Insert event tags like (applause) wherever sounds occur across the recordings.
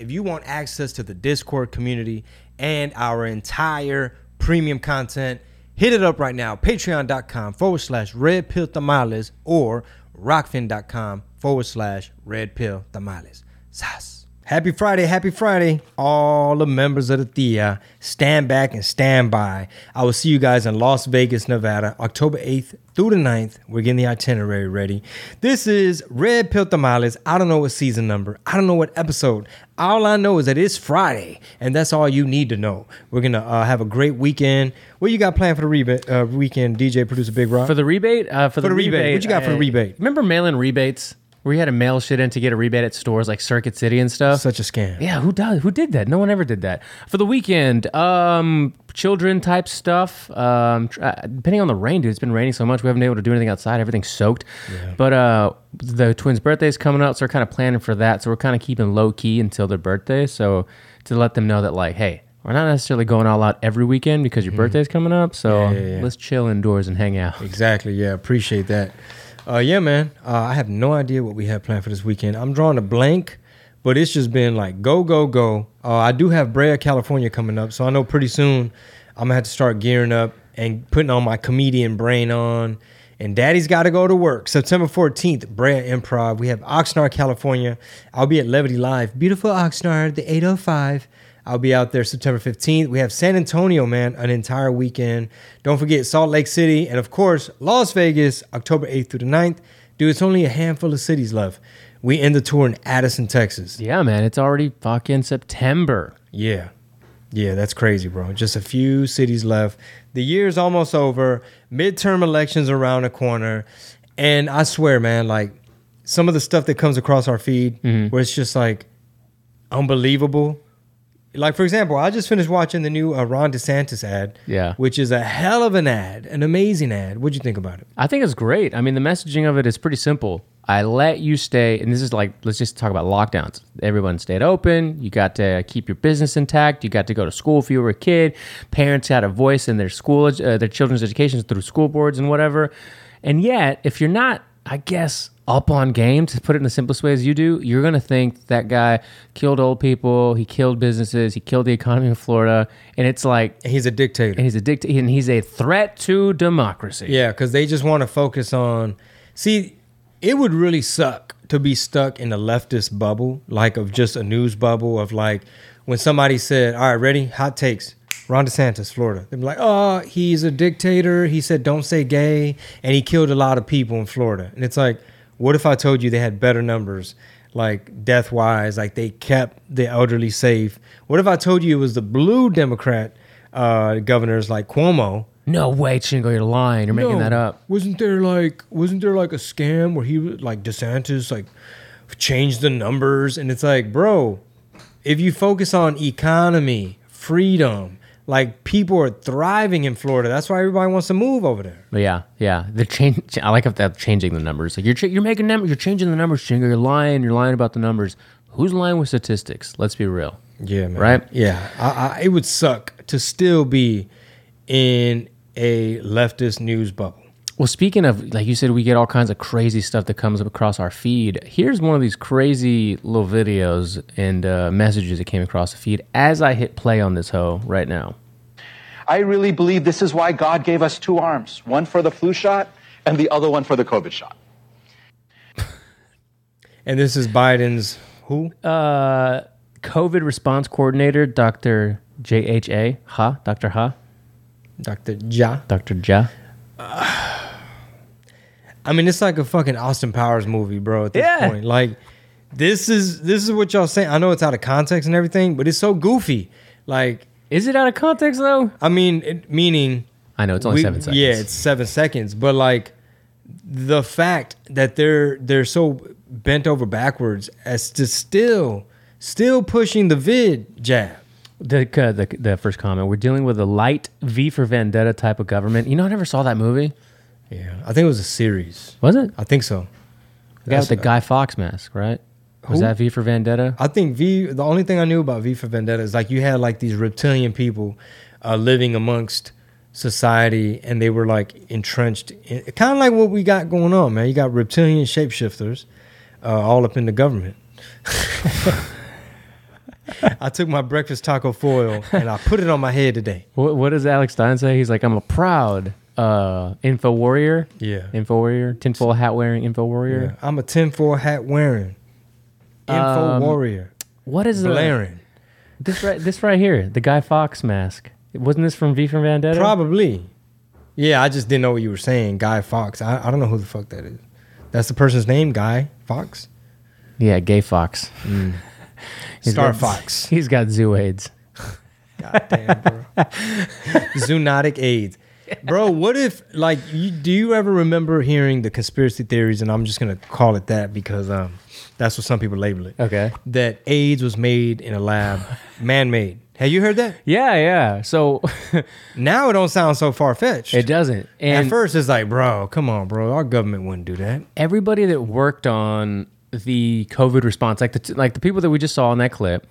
If you want access to the Discord community and our entire premium content, hit it up right now. Patreon.com forward slash red pill tamales or rokfin.com forward slash red pill tamales. Sas. Happy Friday, happy Friday. All the members of the Thea, stand back and stand by. I will see you guys in Las Vegas, Nevada, October 8th through the 9th. We're getting the itinerary ready. This is Red Pill Tamales. I don't know what season number, I don't know what episode. All I know is that it's Friday, and that's all you need to know. We're going to uh, have a great weekend. What you got planned for the rebate, uh, weekend, DJ Producer Big Rock? For the rebate? Uh, for, the, the rebate. rebate. What you got for the uh, rebate? Remember mailing rebates? Where you had to mail shit in to get a rebate at stores like Circuit City and stuff? Such a scam. Yeah, who does? Who did that? No one ever did that. For the weekend, um, children type stuff. Um, uh, depending on the rain, dude. It's been raining so much we haven't been able to do anything outside. Everything's soaked. But uh, the twins' birthday's coming up, so we're kind of planning for that. So we're kind of keeping low key until their birthday. So to let them know that, like, hey. We're not necessarily going all out every weekend because your birthday's coming up, so Mm-hmm. Yeah, yeah, yeah. let's chill indoors and hang out. Exactly. Yeah, appreciate that. Uh, yeah, man. Uh, I have no idea what we have planned for this weekend. I'm drawing a blank, but it's just been like go, go, go. Uh, I do have Brea, California coming up, so I know pretty soon I'm gonna have to start gearing up and putting on my comedian brain on. And Daddy's got to go to work. September 14th, Brea Improv. We have Oxnard, California. I'll be at Levity Live. Beautiful Oxnard, the 805. I'll be out there September 15th. We have San Antonio, man, an entire weekend. Don't forget Salt Lake City. And of course, Las Vegas, October 8th through the 9th. Dude, it's only a handful of cities left. We end the tour in Addison, Texas. Yeah, man, it's already fucking September. Yeah. Yeah, that's crazy, bro. Just a few cities left. The year's almost over. Midterm elections around the corner. And I swear, man, like some of the stuff that comes across our feed mm-hmm. where it's just like unbelievable. Like, for example, I just finished watching the new uh, Ron DeSantis ad. Yeah. Which is a hell of an ad, an amazing ad. What'd you think about it? I think it's great. I mean, the messaging of it is pretty simple. I let you stay, and this is like, let's just talk about lockdowns. Everyone stayed open. You got to keep your business intact. You got to go to school if you were a kid. Parents had a voice in their school, uh, their children's education through school boards and whatever. And yet, if you're not, I guess, up on game, to put it in the simplest way as you do, you're going to think that guy killed old people, he killed businesses, he killed the economy of Florida. And it's like, he's a dictator. and he's a dict- and he's a threat to democracy. Yeah, because they just want to focus on. See, it would really suck to be stuck in a leftist bubble, like of just a news bubble of like when somebody said, "All right, ready? Hot takes." Ron DeSantis, Florida. They'd be like, "Oh, he's a dictator. He said don't say gay, and he killed a lot of people in Florida." And it's like, what if I told you they had better numbers, like death wise, like they kept the elderly safe? What if I told you it was the blue Democrat uh, governors like Cuomo? No way, Chingo, you're lying. You're making No. that up. Wasn't there like wasn't there like a scam where he was- like DeSantis like changed the numbers and it's like, bro, if you focus on economy, freedom, like people are thriving in Florida. That's why everybody wants to move over there. Yeah, yeah. They're change. I like how they're changing the numbers. Like you're ch- you're making numbers. You're changing the numbers, Chingo. You're lying. You're lying about the numbers. Who's lying with statistics? Let's be real. Yeah, man. Right? Yeah, I, I, it would suck to still be in a leftist news bubble. Well, speaking of, like you said, we get all kinds of crazy stuff that comes across our feed. Here's one of these crazy little videos and uh, messages that came across the feed as I hit play on this hoe right now. I really believe this is why God gave us two arms one for the flu shot and the other one for the COVID shot. (laughs) And this is Biden's who? Uh, COVID response coordinator, Dr. JHA, Ha, Dr. Ha, Dr. Ja. Dr. Ja. I mean, it's like a fucking Austin Powers movie, bro. At this Yeah. point, like this is this is what y'all saying. I know it's out of context and everything, but it's so goofy. Like, Is it out of context though? I mean, it, meaning I know it's only we- seven seconds. Yeah, it's seven seconds, but like the fact that they're they're so bent over backwards as to still still pushing the vid jab. The, uh, the the first comment. We're dealing with a light V for Vendetta type of government. You know, I never saw that movie. Yeah, I think it was a series. Was it I think so. the guy with the Guy Fawkes mask? Right? Was Who? that V for Vendetta? I think V. The only thing I knew about V for Vendetta is like you had like these reptilian people uh, living amongst society, and they were like entrenched, in, kind of like what we got going on, man. You got reptilian shapeshifters uh, all up in the government. (laughs) I took my breakfast taco foil and I put it on my head today. What, what does Alex Stein say? He's like, I'm a proud uh, info warrior. Yeah. Info warrior, tinfoil hat wearing info Yeah. warrior. I'm a tinfoil hat wearing info Um, warrior. What is the this right this right here? The Guy Fawkes mask. Wasn't this from V from Vendetta? Probably. Yeah, I just didn't know what you were saying. Guy Fawkes. I, I don't know who the fuck that is. That's the person's name, Guy Fawkes? Yeah, Gay Fox. (laughs) He's Star got- Fox. (laughs) He's got zoo AIDS. (laughs) God damn, bro. Zoonotic AIDS. Bro, what if like you do you ever remember hearing the conspiracy theories and I'm just gonna call it that because um that's what some people label it. Okay. That AIDS was made in a lab, (laughs) man made. Have you heard that? Yeah, yeah. So (laughs) Now it don't sound so far fetched. it doesn't. And At first it's like, bro, come on, bro. Our government wouldn't do that. everybody that worked on the COVID response, like the like the people that we just saw in that clip,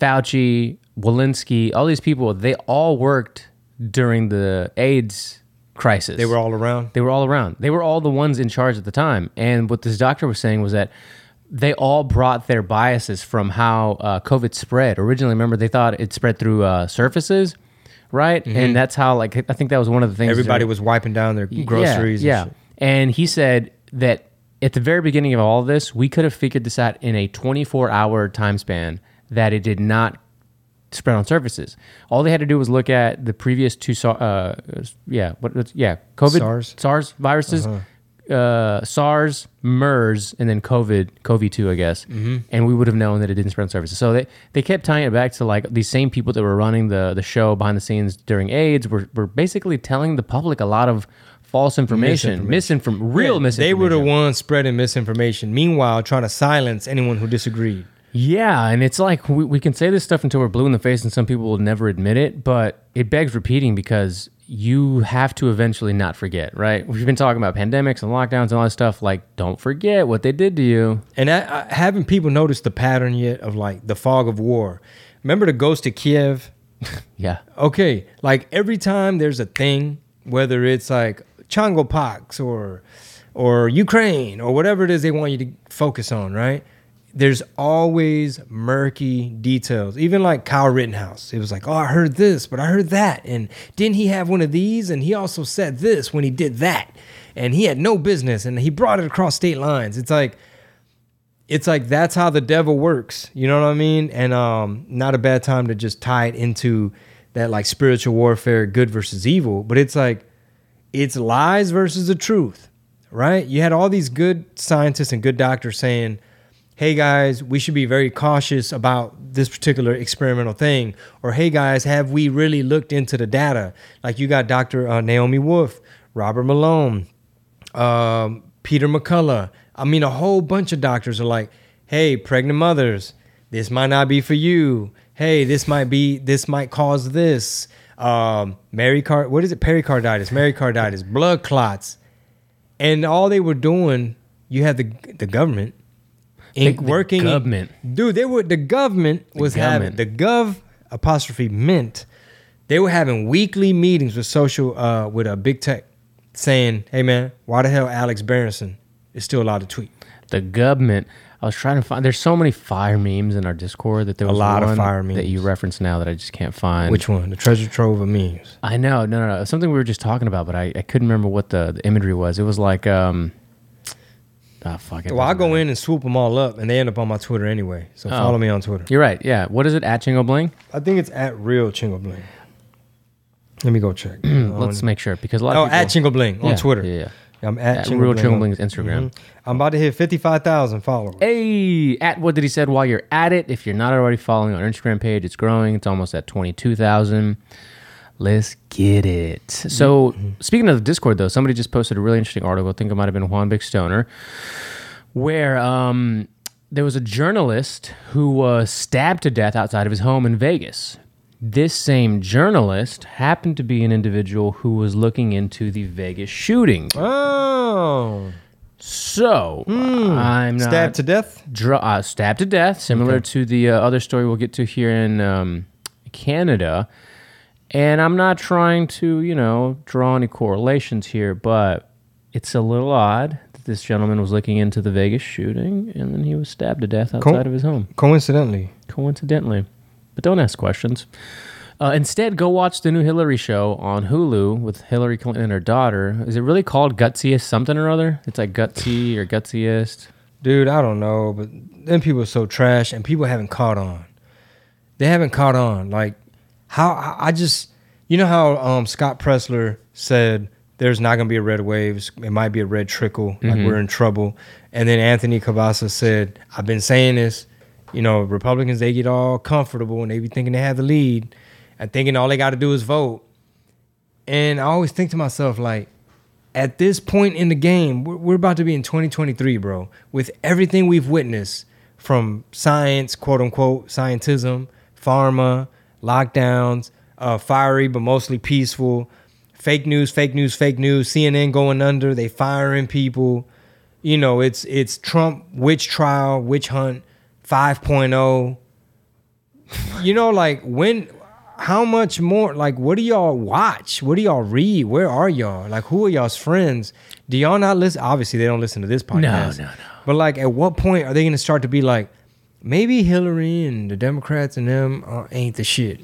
Fauci, Walensky, all these people, they all worked during the AIDS crisis. They were all around. They were all around. They were all the ones in charge at the time. And what this doctor was saying was that they all brought their biases from how uh, COVID spread. Originally, remember they thought it spread through uh, surfaces, right? And that's how, like, I think that was one of the things. Mm-hmm. Everybody that- was wiping down their groceries. yeah. and yeah. And he said that at the very beginning of all of this, we could have figured this out in a 24 hour time span that it did not spread on surfaces. All they had to do was look at the previous two, uh, yeah, what, yeah, COVID, SARS? SARS viruses, uh, SARS, MERS, and then COVID, CoV2, I guess, Mm-hmm. and we would have known that it didn't spread on surfaces. So they, they kept tying it back to like these same people that were running the the show behind the scenes during AIDS were, were basically telling the public a lot of false information, misinform, real Yeah, misinformation. They were the ones spreading misinformation. Meanwhile, trying to silence anyone who disagreed. Yeah, and it's like we, we can say this stuff until we're blue in the face, and some people will never admit it, but it begs repeating because you have to eventually not forget, right? We've been talking about pandemics and lockdowns and all that stuff. Like, don't forget what they did to you. And I, I, haven't people noticed the pattern yet of like the fog of war? Remember the ghost of Kiev? (laughs) Yeah. Okay, like every time there's a thing, whether it's like Chongo pox or or Ukraine or whatever it is they want you to focus on, right? There's always murky details. Even like Kyle Rittenhouse, it was like, oh, I heard this, but I heard that, and didn't he have one of these? And he also said this when he did that, and he had no business, and he brought it across state lines. It's like it's like that's how the devil works. You know what I mean? And um, not a bad time to just tie it into that like spiritual warfare, good versus evil. But it's like it's lies versus the truth, right? You had all these good scientists and good doctors saying, "Hey guys, we should be very cautious about this particular experimental thing," or "Hey guys, have we really looked into the data?" Like you got Dr. Uh, Naomi Wolf, Robert Malone, um, Peter McCullough. I mean, a whole bunch of doctors are like, "Hey, pregnant mothers, this might not be for you. Hey, this might be, this might cause this." Um, Car, what is it? Pericarditis, Pericarditis, blood clots, and all they were doing. You had the the government in, The- the working. in- government. dude. They were the government was having government. the gov apostrophe mint. They were having weekly meetings with social uh with a big tech, saying, "Hey man, why the hell Alex Berenson is still allowed to tweet?" The government. I was trying to find. There's so many fire memes in our Discord that there A was lot of fire that you reference now that I just can't find. Which one? The treasure trove of memes. I know, no, no, no. Something we were just talking about, but I, I couldn't remember what the, the imagery was. It was like, um, ah, fuck it. Well, I go matter. in and swoop them all up, and they end up on my Twitter anyway. So Oh. follow me on Twitter. You're right. Yeah. What is it? At Chingo Bling. I think it's at real Chingo Bling. Let me go check. (clears throat) Let's make sure because a lot oh, of people. at Chingo Bling on Yeah, Twitter. Yeah. yeah. I'm at, At Chingo Real Bling Chingo Bling's Instagram. Mhm. I'm about to hit 55,000 followers. Hey, at what did he said? While you're at it, if you're not already following our Instagram page, it's growing. It's almost at twenty two thousand. Let's get it. So, speaking of the Discord, though, somebody just posted a really interesting article. I think it might have been Juan Big Stoner, where um, there was a journalist who was stabbed to death outside of his home in Vegas. This same journalist happened to be an individual who was looking into the Vegas shooting. Oh. So, I'm not Stabbed to death? dr- uh, stabbed to death, similar to the uh, other story we'll get to here in um, Canada. And I'm not trying to, you know, draw any correlations here, but it's a little odd that this gentleman was looking into the Vegas shooting and then he was stabbed to death outside of his home, Coincidentally. coincidentally. but don't ask questions. Uh, instead, go watch the new Hillary show on Hulu with Hillary Clinton and her daughter. Is it really called Gutsiest something or other? It's like Gutsy or Gutsiest. Dude, I don't know, but then people are so trash and people haven't caught on. They haven't caught on. Like how I just you know how um, Scott Presler said there's not gonna be a red waves, it might be a red trickle, like we're in trouble. And then Anthony Cabassa said, I've been saying this, you know, Republicans they get all comfortable and they be thinking they have the lead and thinking all they gotta do is vote. And I always think to myself, like, at this point in the game, we're, we're about to be in 2023, bro. With everything we've witnessed from science, quote unquote, scientism, pharma, lockdowns, uh, fiery but mostly peaceful, fake news, fake news, fake news, CNN going under, they firing people. You know, it's it's Trump witch trial, witch hunt 5.0. You know, like when how much more like what do y'all watch what do y'all read where are y'all like who are y'all's friends do y'all not listen obviously they don't listen to this podcast no, no. No. But like at what point are they gonna start to be like maybe hillary and the democrats and them uh, ain't the shit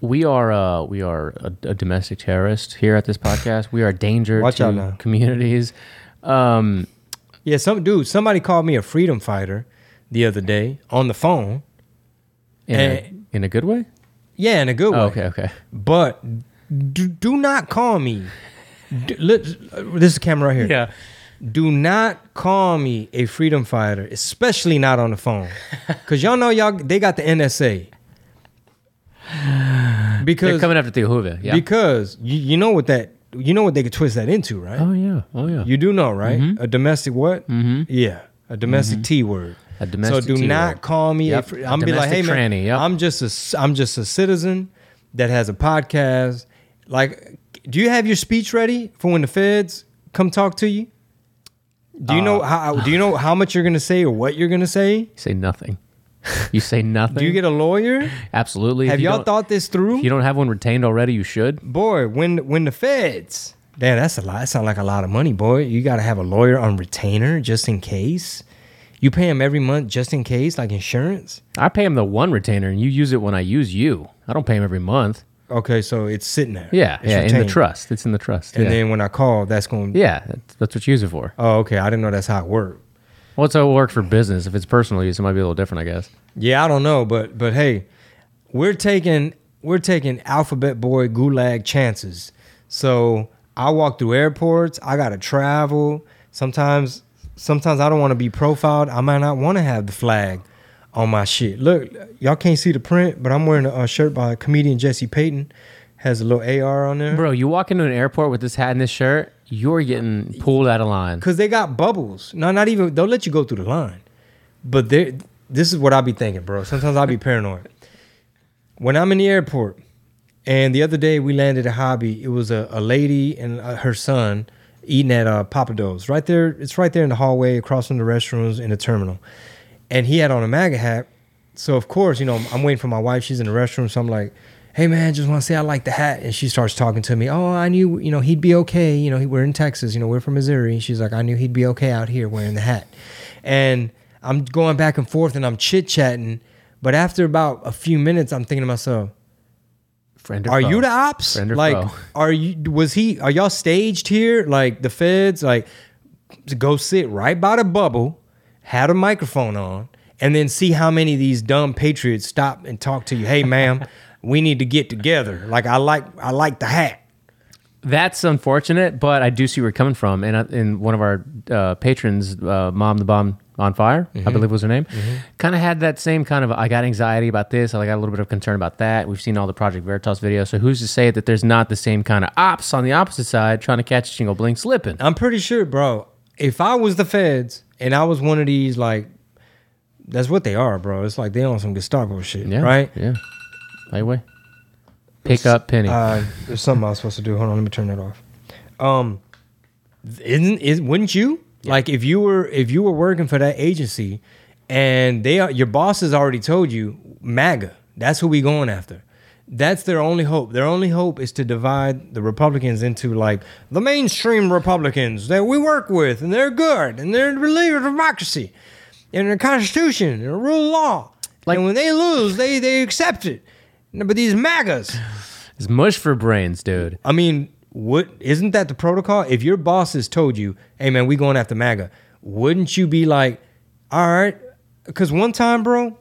We are uh, we are a, a domestic terrorist here at this podcast. We are a danger Watch to out now. communities. Um, yeah some dude somebody called me a freedom fighter the other day on the phone in, Eh. a, in a good way. yeah in a good way Oh, okay, okay. but do, do not call me D- let, this is the camera right here Yeah. Do not call me a freedom fighter, especially not on the phone. (laughs) Cause y'all know y'all they got the NSA. Because They're Because coming after Tijuana. Yeah. because you, you know what that you know what they could twist that into, right? oh yeah. Oh yeah. You do know, right? A domestic what? Mhm. Yeah, a domestic T word. A domestic so do T not call me. Yep. A fr- A I'm be like, hey man, tranny, yep. I'm just a I'm just a citizen that has a podcast. Like, do you have your speech ready for when the feds come talk to you? Do you Uh, know how? Do you know how much you're gonna say or what you're gonna say? Say nothing. (laughs) You say nothing. Do you get a lawyer? absolutely? Have y'all thought this through? If you don't have one retained already, you should. boy, when when the feds, damn, that's a lot. That sounds like a lot of money, boy. You got to have a lawyer on retainer just in case. You pay him every month just in case, like insurance. I pay him the one retainer, and you use it when I use you. I don't pay him every month. Okay, so it's sitting there. Yeah, It's yeah, in the trust. It's in the trust. And yeah. then when I call, that's going. yeah, that's, that's what you use it for. Oh, okay. I didn't know that's how it worked. Well, it's how it works for business. If it's personal use, it might be a little different, I guess. Yeah, I don't know, but but hey, we're taking we're taking alphabet boy gulag chances. So I walk through airports. I gotta travel. Sometimes sometimes I don't want to be profiled. I might not want to have the flag on my shit. Look, y'all can't see the print, but I'm wearing a, a shirt by comedian Jesse Payton. Has a little AR on there. Bro, you walk into an airport with this hat and this shirt, you're getting pulled out of line. Cause they got bubbles. No, not even. They'll let you go through the line, but they. This is what I be thinking, bro. Sometimes I be (laughs) paranoid. When I'm in the airport, and the other day we landed at Hobby, it was a, a lady and uh, her son eating at uh, Pappadeaux's right there. It's right there in the hallway, across from the restrooms in the terminal, and he had on a MAGA hat. So of course, you know, I'm waiting for my wife. She's in the restroom, so I'm like, "Hey man, just want to say I like the hat." And she starts talking to me. Oh, I knew, you know, he'd be okay. You know, we're in Texas. You know, we're from Missouri. And she's like, "I knew he'd be okay out here wearing the hat." And I'm going back and forth, and I'm chit chatting. But after about a few minutes, I'm thinking to myself, Friend or "Are foe? you the ops? Like, foe? are you? Was he? Are y'all staged here? Like the feds? Like go sit right by the bubble, had a microphone on, and then see how many of these dumb patriots stop and talk to you. Hey, ma'am, (laughs) we need to get together. Like I like, I like the hat. That's unfortunate, but I do see where you're coming from. And uh, in one of our uh, patrons, uh, Mom the Bomb on Fire, Mm-hmm. I believe was her name, kind of had that same kind of I got anxiety about this. I got a little bit of concern about that. We've seen all the Project Veritas videos. So who's to say that there's not the same kind of ops on the opposite side trying to catch Chingo Bling slipping? I'm pretty sure, bro. If I was the feds and I was one of these, like, that's what they are, bro. It's like they on some Gestapo shit, Yeah. right? Yeah. By the way, pick up Penny. Uh, there's something I was supposed to do. Hold on, let me turn that off. Um, isn't is wouldn't you like if you were if you were working for that agency and they are your boss has already told you MAGA. That's who we going after. That's their only hope. Their only hope is to divide the Republicans into like the mainstream Republicans that we work with, and they're good, and they're believe in democracy, and the Constitution, and the rule of law. Like when they lose, they they accept it. But these MAGAs, (sighs) It's mush for brains, dude. I mean, what isn't that the protocol? If your boss has told you, "Hey man, we going after MAGA," wouldn't you be like, "All right"? Because one time, bro,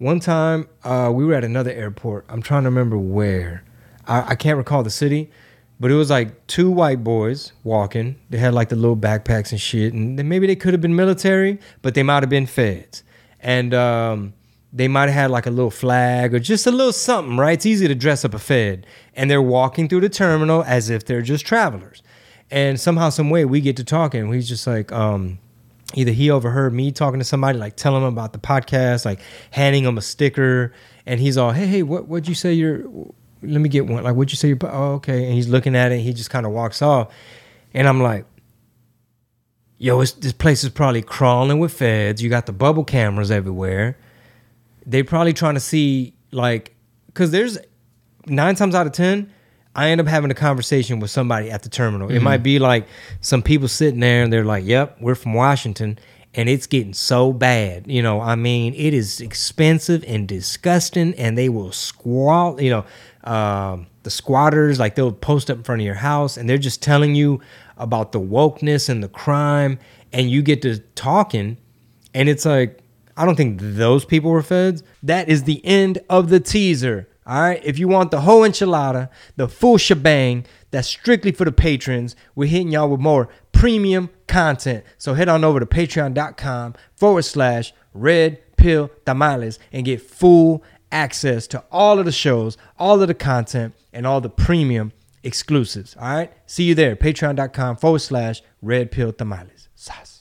one time uh, we were at another airport. I'm trying to remember where. I, I can't recall the city, but it was like two white boys walking. They had like the little backpacks and shit, and then maybe they could have been military, but they might have been feds, and um, they might have had like a little flag or just a little something. Right? It's easy to dress up a fed, and they're walking through the terminal as if they're just travelers. And somehow, some way, we get to talking. He's just like, um, either he overheard me talking to somebody, like telling him about the podcast, like handing him a sticker, and he's all, "Hey, hey, what what'd you say your? Let me get one. Like, what'd you say your? Oh, okay." And he's looking at it. He just kind of walks off, and I'm like, "Yo, this place is probably crawling with feds. You got the bubble cameras everywhere. They're probably trying to see like, cause there's nine times out of ten." I end up having a conversation with somebody at the terminal. It might be like some people sitting there and they're like, "Yep, we're from Washington." And it's getting so bad, you know. I mean, it is expensive and disgusting, and they will squat. You know, um, the squatters like they'll post up in front of your house, and they're just telling you about the wokeness and the crime, and you get to talking, and it's like, I don't think those people were feds. That is the end of the teaser. All right. If you want the whole enchilada, the full shebang, that's strictly for the patrons. We're hitting y'all with more premium content. So head on over to patreon.com forward slash red pill tamales and get full access to all of the shows, all of the content, and all the premium exclusives. All right. See you there. Patreon.com forward slash red pill tamales. Sas.